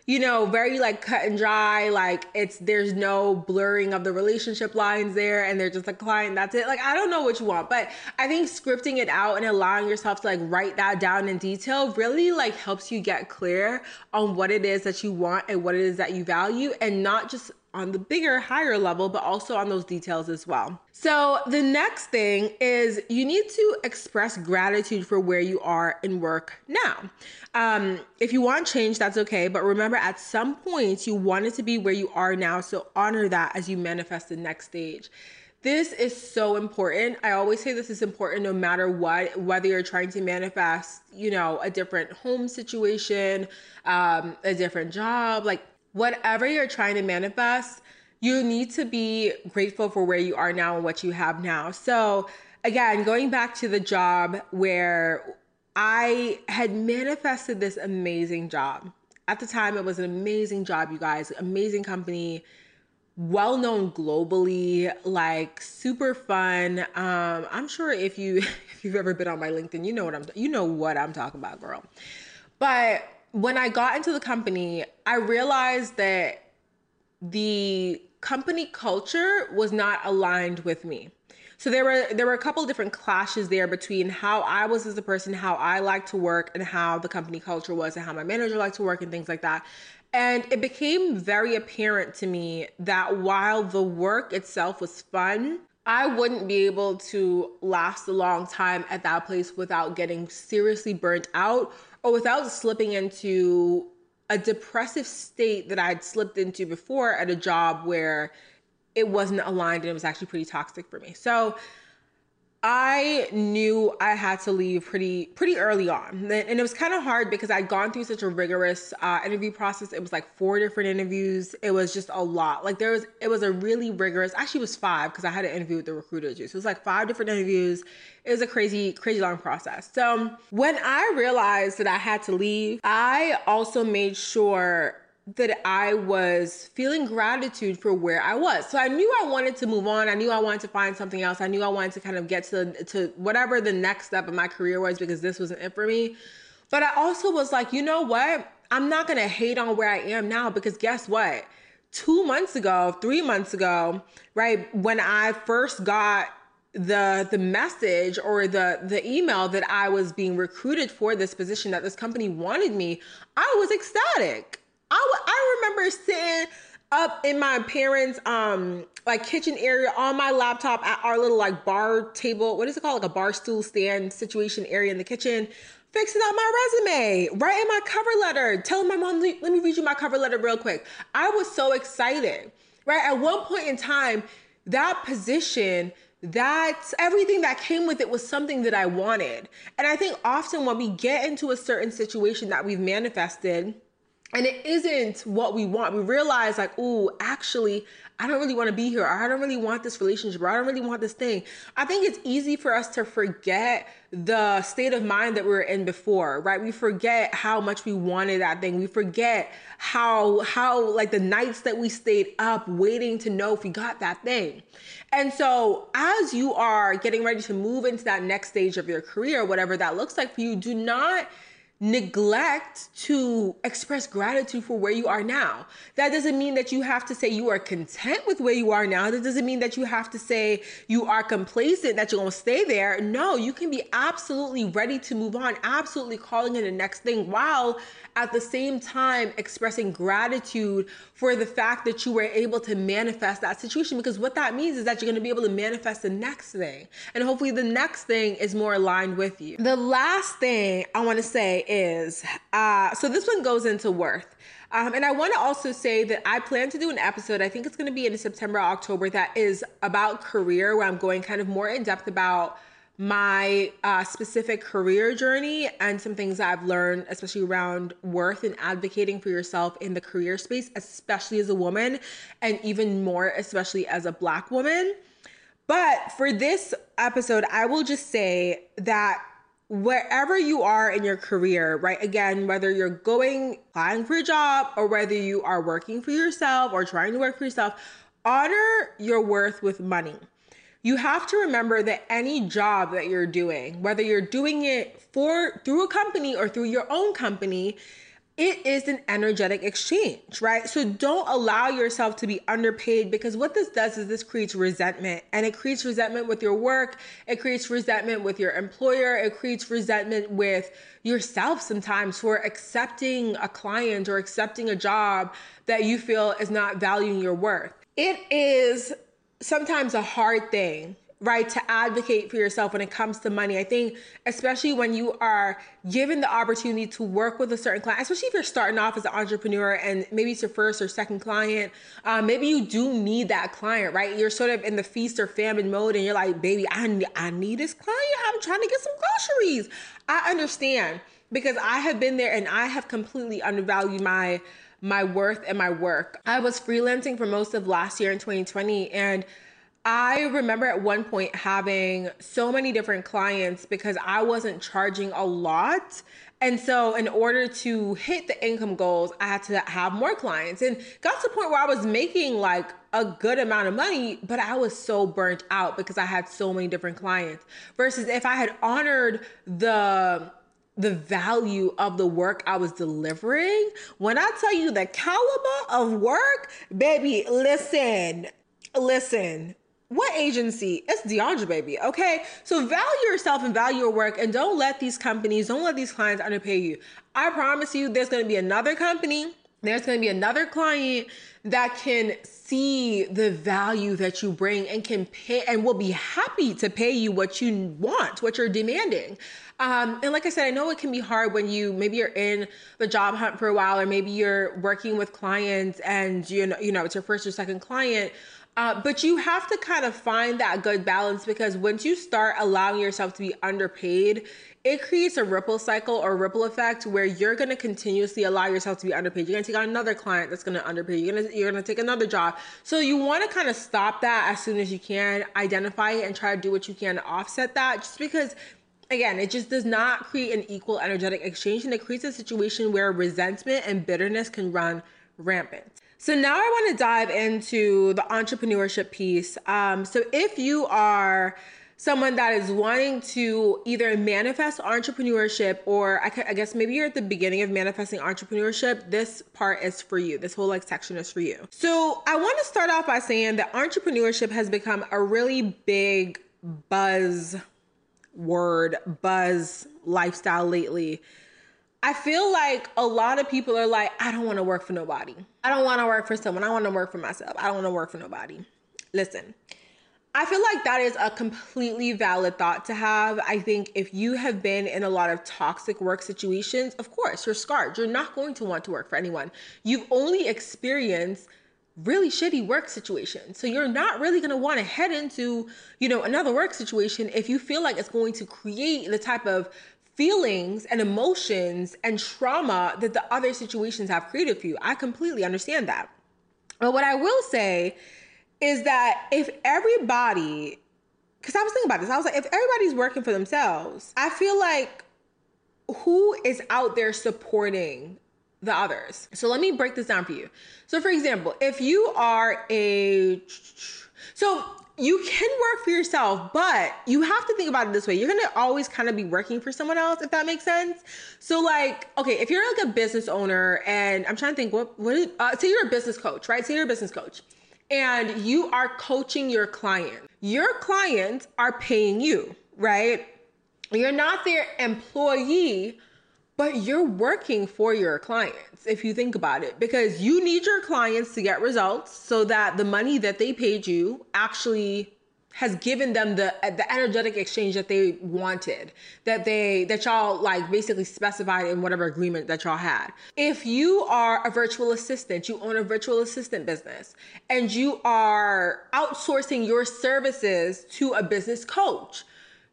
you know, very like cut and dry. Like it's there's no blurring of the relationship lines there, and they're just a client. That's it. Like I don't know what you want, but I think scripting it out and allowing yourself to like write that down in detail really like helps you get clear on what it is that you want and what it is that you value, and not just on the bigger, higher level, but also on those details as well. So, the next thing is you need to express gratitude for where you are in work now. Um, if you want change, that's okay. But remember, at some point, you wanted to be where you are now. So, honor that as you manifest the next stage. This is so important. I always say this is important no matter what, whether you're trying to manifest, you know, a different home situation, um, a different job, like whatever you're trying to manifest, you need to be grateful for where you are now and what you have now. So, again, going back to the job where I had manifested this amazing job. At the time, it was an amazing job, you guys, amazing company, well known globally, like super fun. Um, I'm sure if you [laughs] if you've ever been on my LinkedIn, you know what I'm you know what I'm talking about, girl. But when I got into the company, I realized that the company culture was not aligned with me. So there were there were a couple different clashes there between how I was as a person, how I like to work, and how the company culture was, and how my manager liked to work, and things like that. And it became very apparent to me that while the work itself was fun, I wouldn't be able to last a long time at that place without getting seriously burnt out or without slipping into a depressive state that I'd slipped into before at a job where it wasn't aligned and it was actually pretty toxic for me. So I knew I had to leave pretty pretty early on, and it was kind of hard because I'd gone through such a rigorous uh, interview process. It was like four different interviews. It was just a lot. Like there was, it was a really rigorous. Actually, it was five because I had an interview with the recruiter. So it was like five different interviews. It was a crazy, crazy long process. So when I realized that I had to leave, I also made sure that I was feeling gratitude for where I was. So I knew I wanted to move on. I knew I wanted to find something else. I knew I wanted to kind of get to to whatever the next step of my career was because this wasn't it for me. But I also was like, you know what? I'm not going to hate on where I am now because guess what? 2 months ago, 3 months ago, right, when I first got the the message or the the email that I was being recruited for this position that this company wanted me, I was ecstatic. I, w- I remember sitting up in my parents' um like kitchen area on my laptop at our little like bar table. What is it called? Like a bar stool stand situation area in the kitchen. Fixing out my resume, writing my cover letter, telling my mom, let me read you my cover letter real quick. I was so excited, right? At one point in time, that position that everything that came with it was something that I wanted. And I think often when we get into a certain situation that we've manifested, and it isn't what we want. We realize, like, oh, actually, I don't really want to be here, I don't really want this relationship, I don't really want this thing. I think it's easy for us to forget the state of mind that we were in before, right? We forget how much we wanted that thing. We forget how how like the nights that we stayed up waiting to know if we got that thing. And so, as you are getting ready to move into that next stage of your career, whatever that looks like for you, do not neglect to express gratitude for where you are now. That doesn't mean that you have to say you are content with where you are now. That doesn't mean that you have to say you are complacent, that you're gonna stay there. No, you can be absolutely ready to move on, absolutely calling in the next thing while at the same time expressing gratitude for the fact that you were able to manifest that situation because what that means is that you're going to be able to manifest the next thing and hopefully the next thing is more aligned with you the last thing i want to say is uh, so this one goes into worth um, and I want to also say that I plan to do an episode, I think it's going to be in September, October, that is about career, where I'm going kind of more in depth about my uh, specific career journey and some things that I've learned, especially around worth and advocating for yourself in the career space, especially as a woman, and even more, especially as a Black woman. But for this episode, I will just say that wherever you are in your career, right? Again, whether you're going applying for a job or whether you are working for yourself or trying to work for yourself, honor your worth with money you have to remember that any job that you're doing, whether you're doing it for through a company or through your own company, it is an energetic exchange, right? So don't allow yourself to be underpaid because what this does is this creates resentment and it creates resentment with your work. It creates resentment with your employer. It creates resentment with yourself sometimes for accepting a client or accepting a job that you feel is not valuing your worth. It is sometimes a hard thing right to advocate for yourself when it comes to money. I think especially when you are given the opportunity to work with a certain client especially if you're starting off as an entrepreneur and maybe it's your first or second client um, maybe you do need that client right? You're sort of in the feast or famine mode and you're like baby i, I need this client. I'm trying to get some groceries. I understand because i have been there and i have completely undervalued my my worth and my work. I was freelancing for most of last year in 2020 and I remember at one point having so many different clients because I wasn't charging a lot. And so, in order to hit the income goals, I had to have more clients and got to the point where I was making like a good amount of money, but I was so burnt out because I had so many different clients. Versus if I had honored the the value of the work I was delivering. When I tell you the caliber of work, baby, listen, listen. What agency? It's DeAndre, baby. Okay. So value yourself and value your work and don't let these companies, don't let these clients underpay you. I promise you, there's going to be another company there's going to be another client that can see the value that you bring and can pay and will be happy to pay you what you want, what you're demanding. Um, and like I said, I know it can be hard when you maybe you're in the job hunt for a while, or maybe you're working with clients and you know you know it's your first or second client. Uh, but you have to kind of find that good balance because once you start allowing yourself to be underpaid, it creates a ripple cycle or ripple effect where you're going to continuously allow yourself to be underpaid. You're going to take on another client that's going to underpay. You're going to you're going to take another job. So you want to kind of stop that as soon as you can, identify it and try to do what you can to offset that just because again, it just does not create an equal energetic exchange and it creates a situation where resentment and bitterness can run rampant. So now I want to dive into the entrepreneurship piece. Um, so if you are someone that is wanting to either manifest entrepreneurship or I, I, guess maybe you're at the beginning of manifesting entrepreneurship this part is for you. This whole like section is for you. So i want to start off by saying that entrepreneurship has become a really big buzz word buzz lifestyle lately I feel like a lot of people are like, I don't want to work for nobody. I don't want to work for someone. I want to work for myself. I don't want to work for nobody. Listen, I feel like that is a completely valid thought to have. I think if you have been in a lot of toxic work situations, of course, you're scarred. You're not going to want to work for anyone. You've only experienced really shitty work situations. So you're not really going to want to head into, you know, another work situation if you feel like it's going to create the type of feelings and emotions and trauma that the other situations have created for you. I completely understand that. But what I will say is that if everybody, because I was thinking about this, I was like, if everybody's working for themselves, I feel like who is out there supporting the others? So let me break this down for you. So, for example, if you are a, so you can work for yourself, but you have to think about it this way. You're gonna always kind of be working for someone else, if that makes sense. So, like, okay, if you're like a business owner, and I'm trying to think, what, what is, uh, say you're a business coach, right? Say you're a business coach and you are coaching your client. Your clients are paying you, right? You're not their employee, but you're working for your clients if you think about it because you need your clients to get results so that the money that they paid you actually has given them the the energetic exchange that they wanted that they that y'all like basically specified in whatever agreement that y'all had. If you are a virtual assistant you own a virtual assistant business and you are outsourcing your services to a business coach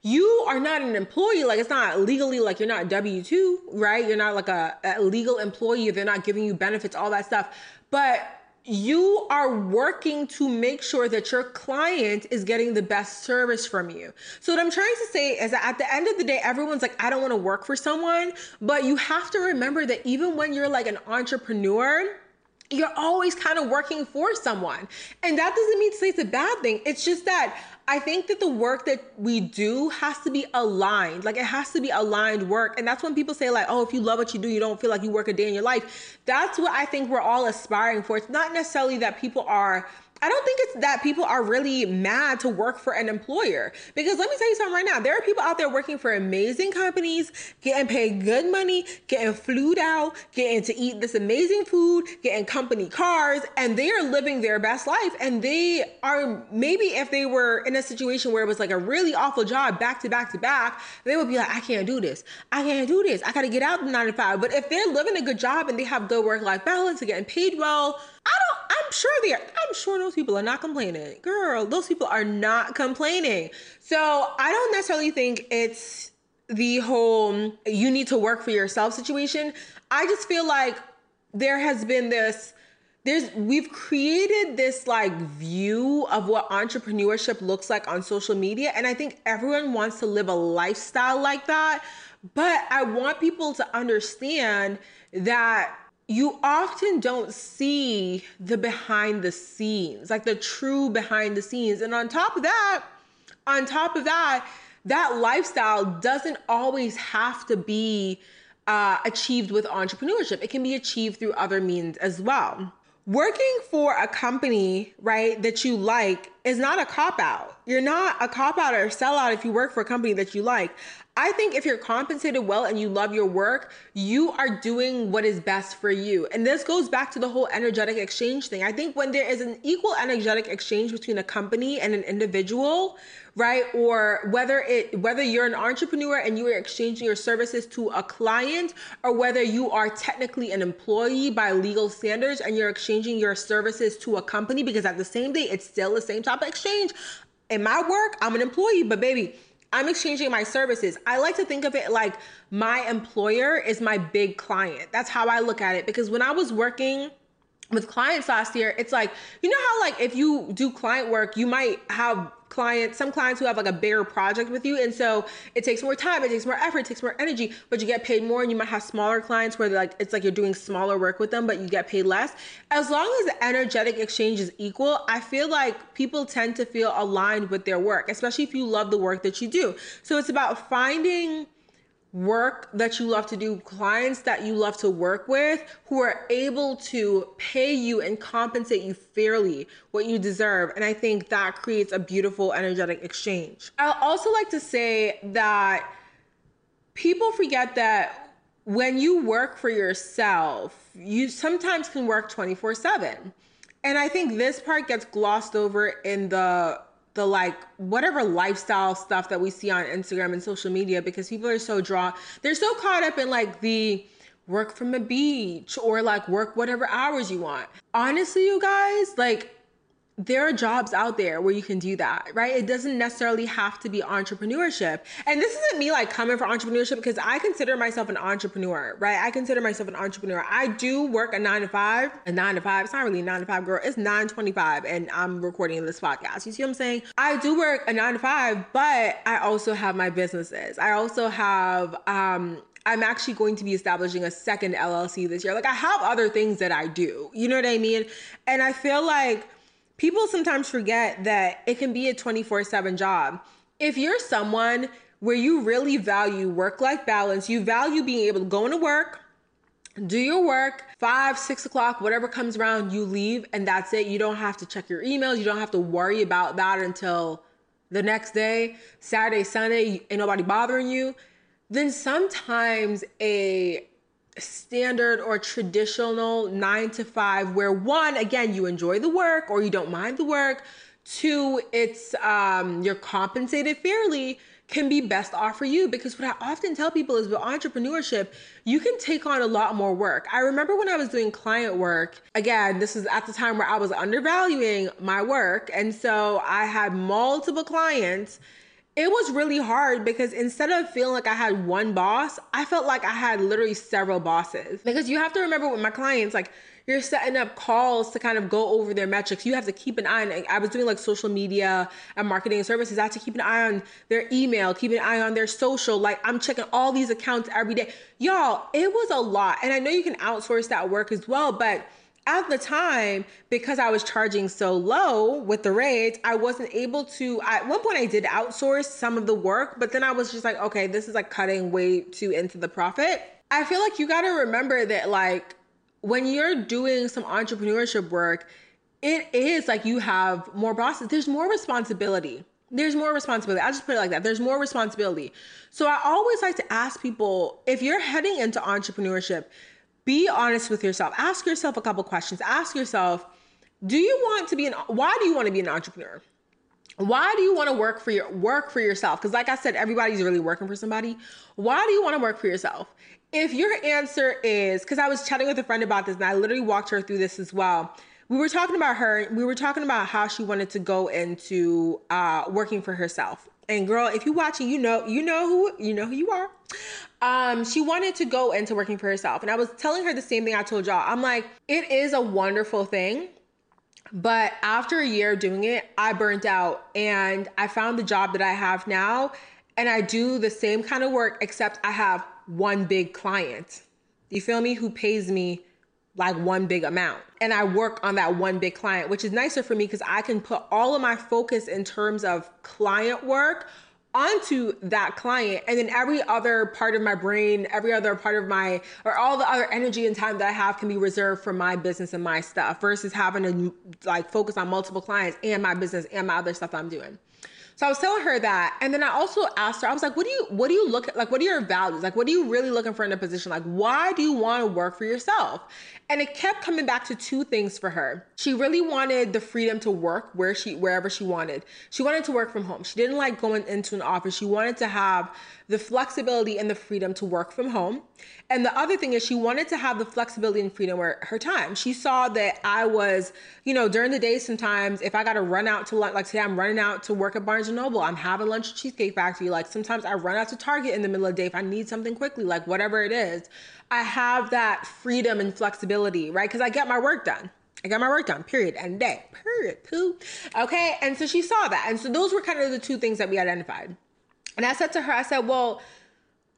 you are not an employee like it's not legally like you're not w2 right you're not like a, a legal employee they're not giving you benefits all that stuff but you are working to make sure that your client is getting the best service from you. So, what I'm trying to say is that at the end of the day, everyone's like, I don't want to work for someone. But you have to remember that even when you're like an entrepreneur, you're always kind of working for someone. And that doesn't mean to say it's a bad thing. It's just that I think that the work that we do has to be aligned. Like it has to be aligned work. And that's when people say, like, oh, if you love what you do, you don't feel like you work a day in your life. That's what I think we're all aspiring for. It's not necessarily that people are I don't think it's that people are really mad to work for an employer. Because let me tell you something right now. There are people out there working for amazing companies, getting paid good money, getting flued out, getting to eat this amazing food, getting company cars, and they are living their best life. And they are maybe if they were in a situation where it was like a really awful job back to back to back, they would be like, I can't do this. I can't do this. I gotta get out the nine to five. But if they're living a good job and they have good work-life balance and getting paid well, I don't, I'm sure they are, I'm sure those people are not complaining. Girl, those people are not complaining. So I don't necessarily think it's the whole you need to work for yourself situation. I just feel like there has been this there's we've created this like view of what entrepreneurship looks like on social media and I think everyone wants to live a lifestyle like that, but I want people to understand that you often don't see the behind the scenes, like the true behind the scenes. And on top of that, on top of that, that lifestyle doesn't always have to be uh, achieved with entrepreneurship. It can be achieved through other means as well. Working for a company, right, that you like is not a cop out. You're not a cop out or a sellout if you work for a company that you like. I think if you're compensated well and you love your work, you are doing what is best for you. And this goes back to the whole energetic exchange thing. I think when there is an equal energetic exchange between a company and an individual, right? Or whether it whether you're an entrepreneur and you are exchanging your services to a client or whether you are technically an employee by legal standards and you're exchanging your services to a company because at the same day it's still the same type of exchange. In my work, I'm an employee, but baby, I'm exchanging my services. I like to think of it like my employer is my big client. That's how I look at it because when I was working with clients last year, it's like, you know how like if you do client work, you might have clients, some clients who have like a bigger project with you. And so it takes more time, it takes more effort, it takes more energy, but you get paid more. And you might have smaller clients where like it's like you're doing smaller work with them, but you get paid less. As long as the energetic exchange is equal, I feel like people tend to feel aligned with their work, especially if you love the work that you do. So it's about finding work that you love to do, clients that you love to work with who are able to pay you and compensate you fairly what you deserve. And I think that creates a beautiful energetic exchange. I also like to say that people forget that when you work for yourself, you sometimes can work 24 7. And I think this part gets glossed over in the the like whatever lifestyle stuff that we see on Instagram and social media because people are so drawn they're so caught up in like the work from a beach or like work whatever hours you want. Honestly, you guys, like there are jobs out there where you can do that, right? It doesn't necessarily have to be entrepreneurship. And this isn't me like coming for entrepreneurship because I consider myself an entrepreneur, right? I consider myself an entrepreneur. I do work a nine to five, a nine to five. It's not really a nine to five, girl. It's 925 and I'm recording this podcast. You see what I'm saying? I do work a nine to five, but I also have my businesses. I also have, um, I'm actually going to be establishing a second LLC this year. Like I have other things that I do. You know what I mean? And I feel like people sometimes forget that it can be a 24 7 job. If you're someone where you really value work life balance, you value being able to go into work, do your work, five, six o'clock, whatever comes around, you leave, and that's it. You don't have to check your emails. You don't have to worry about that until the next day, Saturday, Sunday, ain't nobody bothering you. Then sometimes a standard or traditional nine to five where one again you enjoy the work or you don't mind the work two it's um, you're compensated fairly can be best off for you because what I often tell people is with entrepreneurship, you can take on a lot more work. I remember when I was doing client work, again, this is at the time where I was undervaluing my work. And so I had multiple clients it was really hard because instead of feeling like I had one boss, I felt like I had literally several bosses. Because you have to remember with my clients, like you're setting up calls to kind of go over their metrics. You have to keep an eye on. I was doing like social media and marketing services. I had to keep an eye on their email, keep an eye on their social. Like I'm checking all these accounts every day. Y'all, it was a lot. And I know you can outsource that work as well, but at the time, because I was charging so low with the rates, I wasn't able to. At one point, I did outsource some of the work, but then I was just like, okay, this is like cutting way too into the profit. I feel like you got to remember that, like, when you're doing some entrepreneurship work, it is like you have more bosses, there's more responsibility. There's more responsibility. I'll just put it like that. There's more responsibility. So I always like to ask people if you're heading into entrepreneurship, be honest with yourself. Ask yourself a couple questions. Ask yourself, do you want to be an why do you want to be an entrepreneur? Why do you want to work for your work for yourself? Because like I said, everybody's really working for somebody. Why do you want to work for yourself? If your answer is because I was chatting with a friend about this and I literally walked her through this as well. We were talking about her, we were talking about how she wanted to go into uh, working for herself. And girl, if you're watching, you know, you know who you know who you are. Um, she wanted to go into working for herself. And I was telling her the same thing I told y'all. I'm like, it is a wonderful thing. But after a year doing it, I burnt out and I found the job that I have now. And I do the same kind of work, except I have one big client. You feel me? Who pays me like one big amount. And I work on that one big client, which is nicer for me because I can put all of my focus in terms of client work onto that client and then every other part of my brain every other part of my or all the other energy and time that i have can be reserved for my business and my stuff versus having to like focus on multiple clients and my business and my other stuff i'm doing so I was telling her that. And then I also asked her, I was like, what do you what do you look at? Like what are your values? Like what are you really looking for in a position? Like why do you want to work for yourself? And it kept coming back to two things for her. She really wanted the freedom to work where she wherever she wanted. She wanted to work from home. She didn't like going into an office. She wanted to have the flexibility and the freedom to work from home. And the other thing is she wanted to have the flexibility and freedom where her time. She saw that I was, you know, during the day sometimes if I got to run out to lunch, like today I'm running out to work at Barnes and Noble, I'm having lunch at Cheesecake Factory. Like sometimes I run out to Target in the middle of the day if I need something quickly, like whatever it is. I have that freedom and flexibility, right? Because I get my work done. I got my work done, period, and day, period, poo. Okay, and so she saw that. And so those were kind of the two things that we identified. And I said to her, I said, well,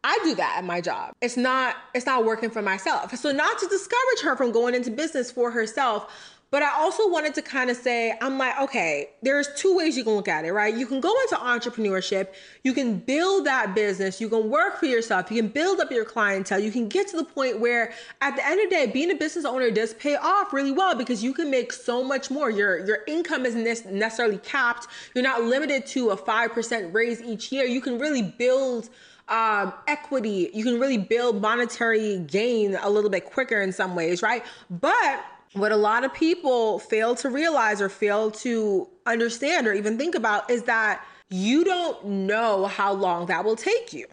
I do that at my job. It's not it's not working for myself. So not to discourage her from going into business for herself, but I also wanted to kind of say, I'm like, okay, there's two ways you can look at it, right? You can go into entrepreneurship, you can build that business, you can work for yourself, you can build up your clientele, you can get to the point where at the end of the day, being a business owner does pay off really well because you can make so much more. Your your income isn't necessarily capped. You're not limited to a 5% raise each year. You can really build um, equity. You can really build monetary gain a little bit quicker in some ways, right? But what a lot of people fail to realize or fail to understand or even think about is that you don't know how long that will take you.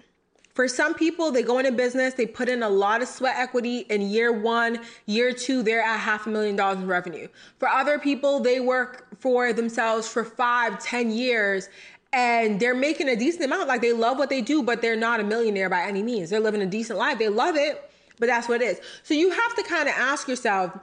For some people, they go into business, they put in a lot of sweat equity in year one, year two, they're at half a million dollars in revenue. For other people, they work for themselves for five, ten years and they're making a decent amount. Like they love what they do, but they're not a millionaire by any means. They're living a decent life. They love it, but that's what it is. So you have to kind of ask yourself,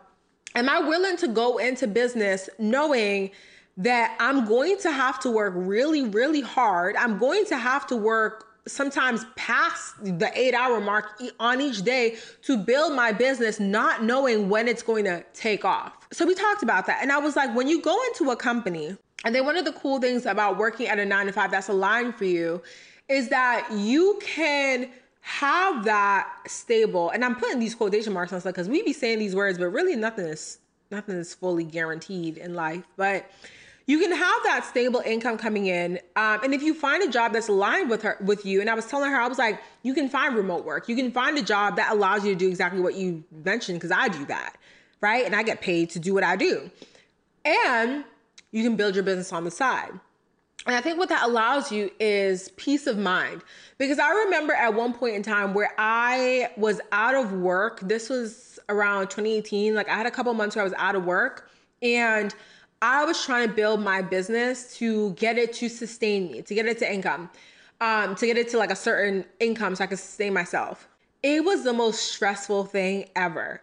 am I willing to go into business knowing that I'm going to have to work really, really hard? I'm going to have to work sometimes past the eight hour mark on each day to build my business, not knowing when it's going to take off. So we talked about that. And I was like, when you go into a company, and then one of the cool things about working at a nine to five that's aligned for you is that you can have that stable and i'm putting these quotation marks on stuff because we be saying these words but really nothing is nothing is fully guaranteed in life. But you can have that stable income coming in um, and if you find a job that's aligned with her with you and i was telling her i was like you can find remote work. You can find a job that allows you to do exactly what you mentioned because i do that right? And i get paid to do what i do. And you can build your business on the side and I think what that allows you is peace of mind. Because I remember at one point in time where I was out of work. This was around 2018. Like I had a couple months where I was out of work and I was trying to build my business to get it to sustain me, to get it to income, um, to get it to like a certain income so I could sustain myself. It was the most stressful thing ever.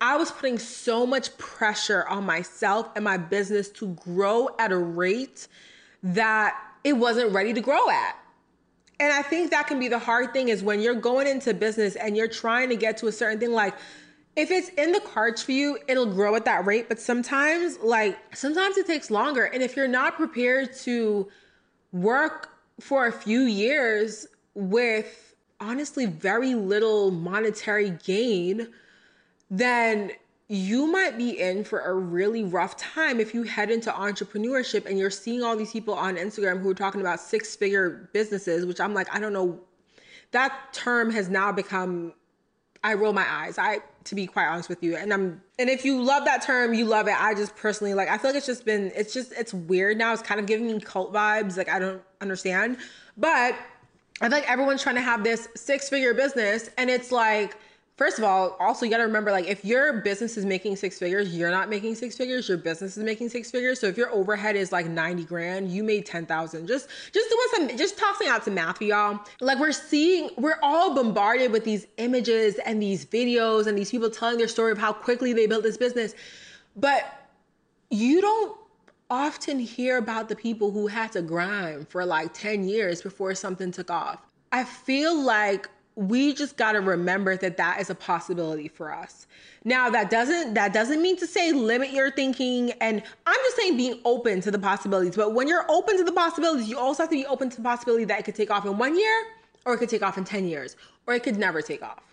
I was putting so much pressure on myself and my business to grow at a rate that it wasn't ready to grow at. And I think that can be the hard thing is when you're going into business and you're trying to get to a certain thing like if it's in the cards for you, it'll grow at that rate, but sometimes like sometimes it takes longer and if you're not prepared to work for a few years with honestly very little monetary gain, then you might be in for a really rough time if you head into entrepreneurship and you're seeing all these people on Instagram who are talking about six figure businesses, which I'm like, I don't know. That term has now become, I roll my eyes. I, to be quite honest with you. And I'm, and if you love that term, you love it. I just personally, like, I feel like it's just been, it's just, it's weird now. It's kind of giving me cult vibes. Like, I don't understand. But I feel like everyone's trying to have this six figure business and it's like, first of all, also you got to remember like if your business is making six figures, you're not making six figures, your business is making six figures. So if your overhead is like 90 grand, you made 10,000. Just just doing some just tossing out some math for y'all. Like we're seeing we're all bombarded with these images and these videos and these people telling their story of how quickly they built this business. But you don't often hear about the people who had to grind for like 10 years before something took off. I feel like we just got to remember that that is a possibility for us. Now that doesn't that doesn't mean to say limit your thinking and I'm just saying being open to the possibilities. But when you're open to the possibilities, you also have to be open to the possibility that it could take off in 1 year or it could take off in 10 years or it could never take off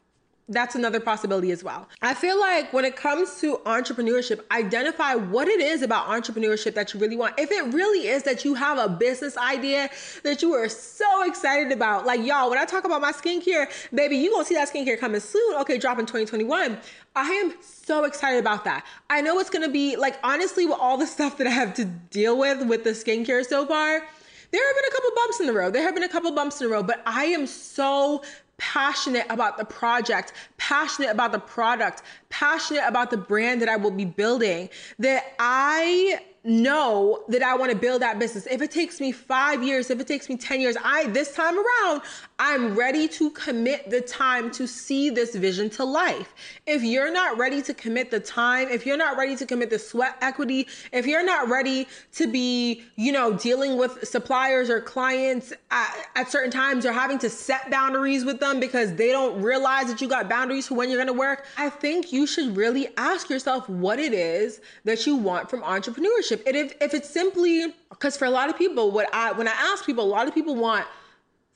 that's another possibility as well. I feel like when it comes to entrepreneurship, identify what it is about entrepreneurship that you really want. If it really is that you have a business idea that you are so excited about, like y'all, when I talk about my skincare, baby, you gonna see that skincare coming soon. Okay, drop in 2021. I am so excited about that. I know it's gonna be like honestly with all the stuff that I have to deal with with the skincare so far there have been a couple bumps in the road. There have been a couple bumps in the road, but I am so passionate about the project, passionate about the product, passionate about the brand that I will be building, that I know that I want to build that business. If it takes me 5 years, if it takes me 10 years, I this time around, I'm ready to commit the time to see this vision to life. If you're not ready to commit the time, if you're not ready to commit the sweat equity, if you're not ready to be, you know, dealing with suppliers or clients at, at certain times or having to set boundaries with them because they don't realize that you got boundaries for when you're going to work, I think you should really ask yourself what it is that you want from entrepreneurship. And if, if it's simply because for a lot of people, what I when I ask people, a lot of people want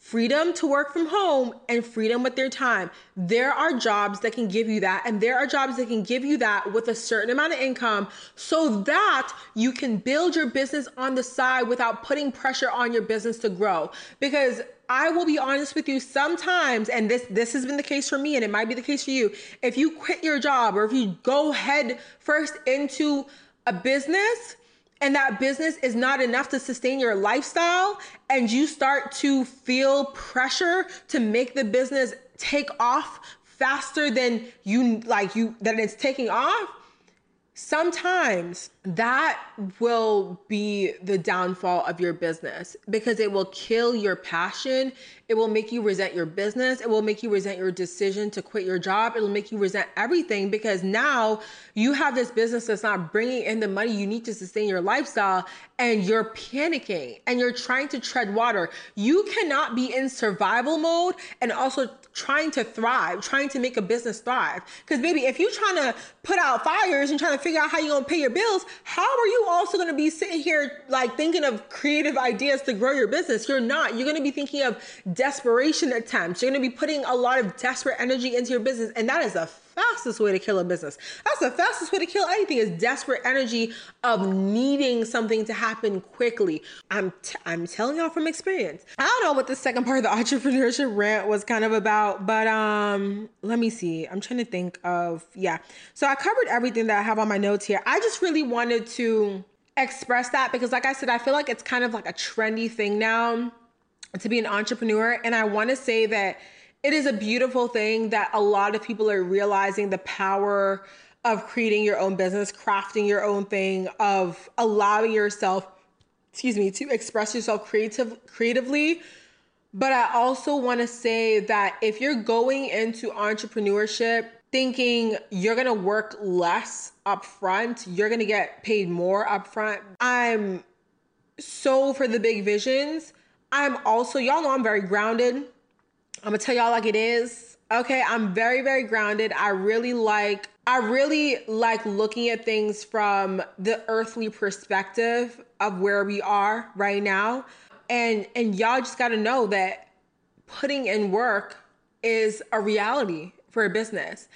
freedom to work from home and freedom with their time. There are jobs that can give you that, and there are jobs that can give you that with a certain amount of income so that you can build your business on the side without putting pressure on your business to grow. Because I will be honest with you sometimes and this this has been the case for me and it might be the case for you. If you quit your job or if you go head first into a business, and that business is not enough to sustain your lifestyle and you start to feel pressure to make the business take off faster than you like you that it's taking off sometimes that will be the downfall of your business because it will kill your passion. It will make you resent your business. It will make you resent your decision to quit your job. It'll make you resent everything because now you have this business that's not bringing in the money you need to sustain your lifestyle and you're panicking and you're trying to tread water. You cannot be in survival mode and also trying to thrive, trying to make a business thrive. Because, baby, if you're trying to put out fires and trying to figure out how you're going to pay your bills, how are you also going to be sitting here like thinking of creative ideas to grow your business? You're not. You're going to be thinking of desperation attempts. You're going to be putting a lot of desperate energy into your business. And that is a fastest way to kill a business. That's the fastest way to kill anything is desperate energy of needing something to happen quickly. I'm t- I'm telling y'all from experience. I don't know what the second part of the [laughs] entrepreneurship rant was kind of about, but um let me see. I'm trying to think of yeah. So I covered everything that I have on my notes here. I just really wanted to express that because like I said I feel like it's kind of like a trendy thing now to be an entrepreneur and I want to say that it is a beautiful thing that a lot of people are realizing the power of creating your own business, crafting your own thing, of allowing yourself, excuse me, to express yourself creative creatively. But I also want to say that if you're going into entrepreneurship thinking you're going to work less upfront, you're going to get paid more upfront. I'm so for the big visions. I'm also, y'all know I'm very grounded. I'm gonna tell y'all like it is. Okay, I'm very, very grounded. I really like I really like looking at things from the earthly perspective of where we are right now. And and y'all just gotta know that putting in work is a reality for a business.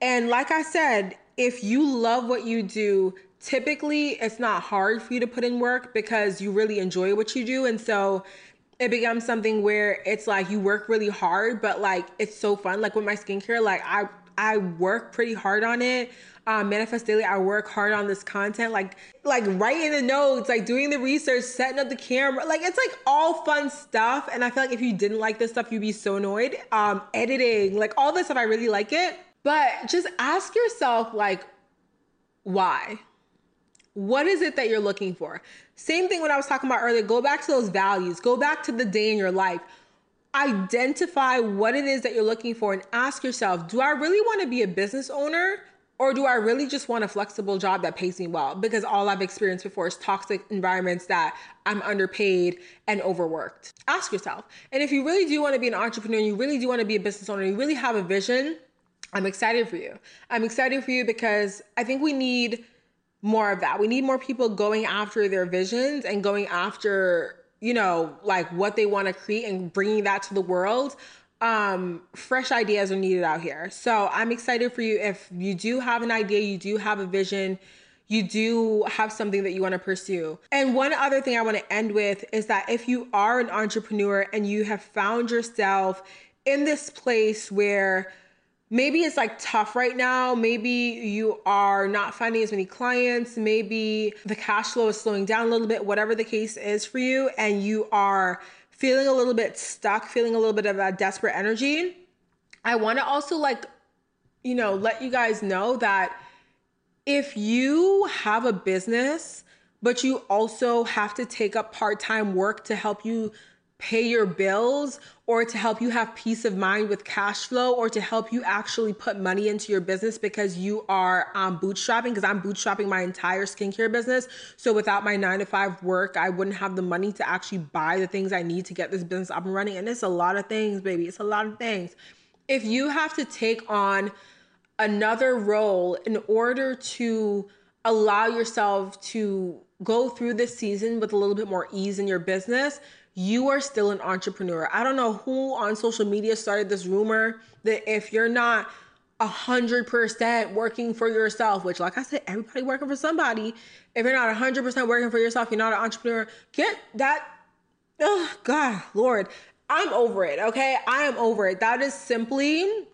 And like I said, if you love what you do, typically it's not hard for you to put in work because you really enjoy what you do. And so it becomes something where it's like you work really hard, but like it's so fun. Like with my skincare, like I I work pretty hard on it. Um, Manifest Daily, I work hard on this content, like like writing the notes, like doing the research, setting up the camera. Like it's like all fun stuff. And I feel like if you didn't like this stuff, you'd be so annoyed. Um, editing, like all this stuff, I really like it. But just ask yourself, like, why? What is it that you're looking for? Same thing when I was talking about earlier. Go back to those values, go back to the day in your life. Identify what it is that you're looking for and ask yourself Do I really want to be a business owner Or do I really just want a flexible job that pays me well? Because all I've experienced before is toxic environments that I'm underpaid and overworked. Ask yourself. And if you really do want to be an entrepreneur, you really do want to be a business owner, you really have a vision, I'm excited for you. I'm excited for you because I think we need more of that. We need more people going after their visions and going after, you know, like what they want to create and bringing that to the world um, fresh ideas are needed out here. So I'm excited for you. If you do have an idea, you do have a vision, you do have something that you want to pursue. And one other thing I want to end with is that if you are an entrepreneur and you have found yourself in this place where maybe it's like tough right now. Maybe you are not finding as many clients. Maybe the cash flow is slowing down a little bit, whatever the case is for you, and you are feeling a little bit stuck, feeling a little bit of that desperate energy, I want to also like, you know, let you guys know that if you have a business, but you also have to take up part time work to help you pay your bills or to help you have peace of mind with cash flow or to help you actually put money into your business because you are um, bootstrapping because i'm bootstrapping my entire skincare business. So without my nine to five work i wouldn't have the money to actually buy the things i need to get this business up and running. And it's a lot of things baby. It's a lot of things. If you have to take on another role in order to allow yourself to go through this season with a little bit more ease in your business you are still an entrepreneur. I don't know who on social media started this rumor that if you're not a hundred percent working for yourself, which like I said, everybody working for somebody. If you're not a hundred percent working for yourself, you're not an entrepreneur. Get that. Oh God, Lord, I'm over it. Okay, I am over it. That is simply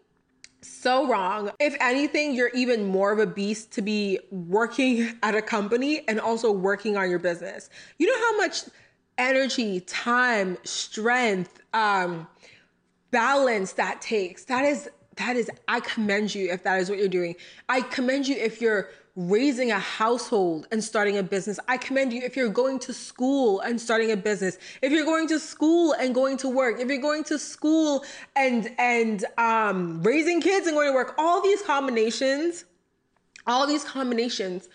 so wrong. If anything, you're even more of a beast to be working [laughs] at a company and also working on your business. You know how much energy, time, strength, um, balance that takes. That is that is I commend you if that is what you're doing. I commend you if you're raising a household and starting a business. I commend you if you're going to school and starting a business. If you're going to school and going to work. If you're going to school and and um raising kids and going to work. All these combinations, all these combinations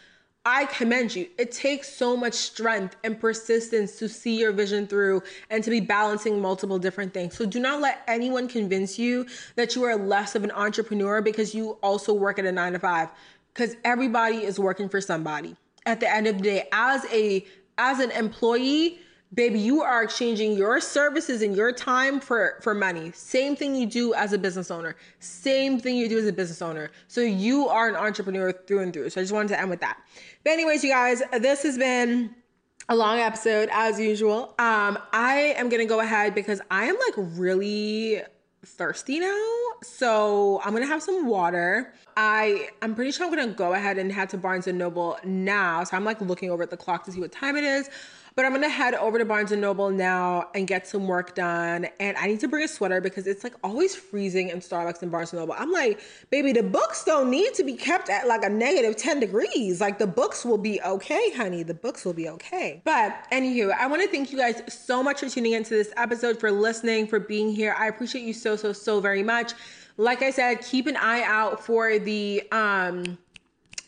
I commend you. It takes so much strength and persistence to see your vision through and to be balancing multiple different things. So do not let anyone convince you that you are less of an entrepreneur because you also work at a 9 to 5 because everybody is working for somebody. At the end of the day, as a as an employee, baby you are exchanging your services and your time for for money. Same thing you do as a business owner. Same thing you do as a business owner. So you are an entrepreneur through and through. So i just wanted to end with that. But anyways you guys this has been a long episode as usual. Um i am gonna go ahead because i am like really thirsty now. So i'm gonna have some water. I i'm pretty sure i'm gonna go ahead and head to barnes and noble now. So i'm like looking over at the clock to see what time it is but I'm gonna head over to Barnes and Noble now and get some work done. And I need to bring a sweater because it's like always freezing in Starbucks and Barnes and Noble. I'm like, baby, the books don't need to be kept at like a negative 10 degrees. Like the books will be okay, honey. The books will be okay. But anywho, I want to thank you guys so much for tuning into this episode, for listening, for being here. I appreciate you so, so, so very much. Like I said, keep an eye out for the um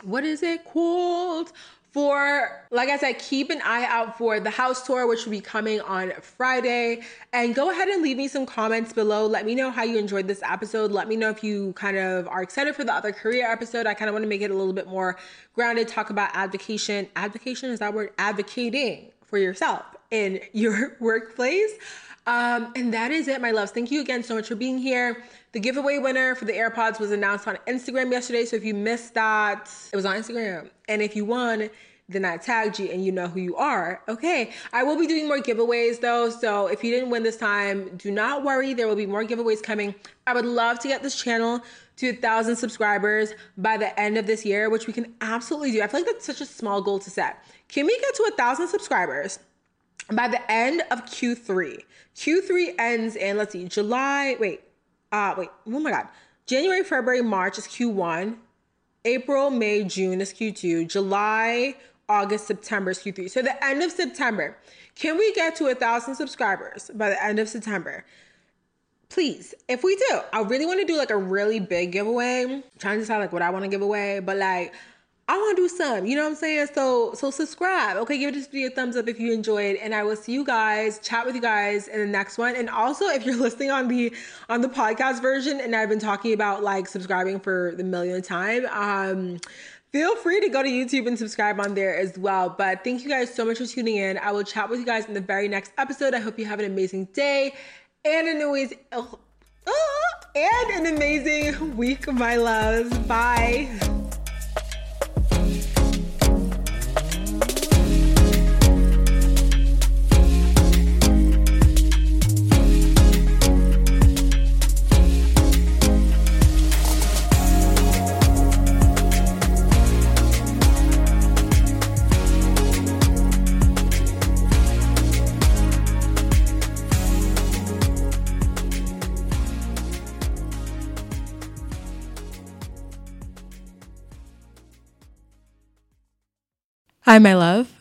what is it called? For like i said keep an eye out for the house tour which will be coming on friday and go ahead and leave me some comments below let me know how you enjoyed this episode let me know if you kind of are excited for the other career episode i kind of want to make it a little bit more grounded talk about advocation advocation is that word advocating for yourself in [laughs] your workplace um, and that is it, my loves. Thank you again so much for being here. The giveaway winner for the AirPods was announced on Instagram yesterday. So if you missed that, it was on Instagram. And if you won, then I tagged you and you know who you are. Okay. I will be doing more giveaways though. So if you didn't win this time, do not worry. There will be more giveaways coming. I would love to get this channel to a thousand subscribers by the end of this year, which we can absolutely do. I feel like that's such a small goal to set. Can we get to a thousand subscribers by the end of Q3? Q3 ends in, let's see, July, wait, uh, wait, oh my God. January, February, March is Q1. April, May, June is Q2. July, August, September Q3. So the end of September, can we get to a thousand subscribers by the end of September? please, if we do, I really want to do like a really big giveaway. I'm trying to decide like what I want to give away, but like I want to do some, you know what I'm saying? So so subscribe. Okay, give this video a thumbs up if you enjoyed and I will see you guys, chat with you guys in the next one. And also if you're [laughs] listening on the on the podcast version and I've been talking about like subscribing for the millionth time, um feel free to go to YouTube and subscribe on there as well. But thank you guys so much for tuning in. I will chat with you guys in the very next episode. I hope you have an amazing day and an amazing oh, oh, and an amazing week, my loves. Bye. Hi, my love.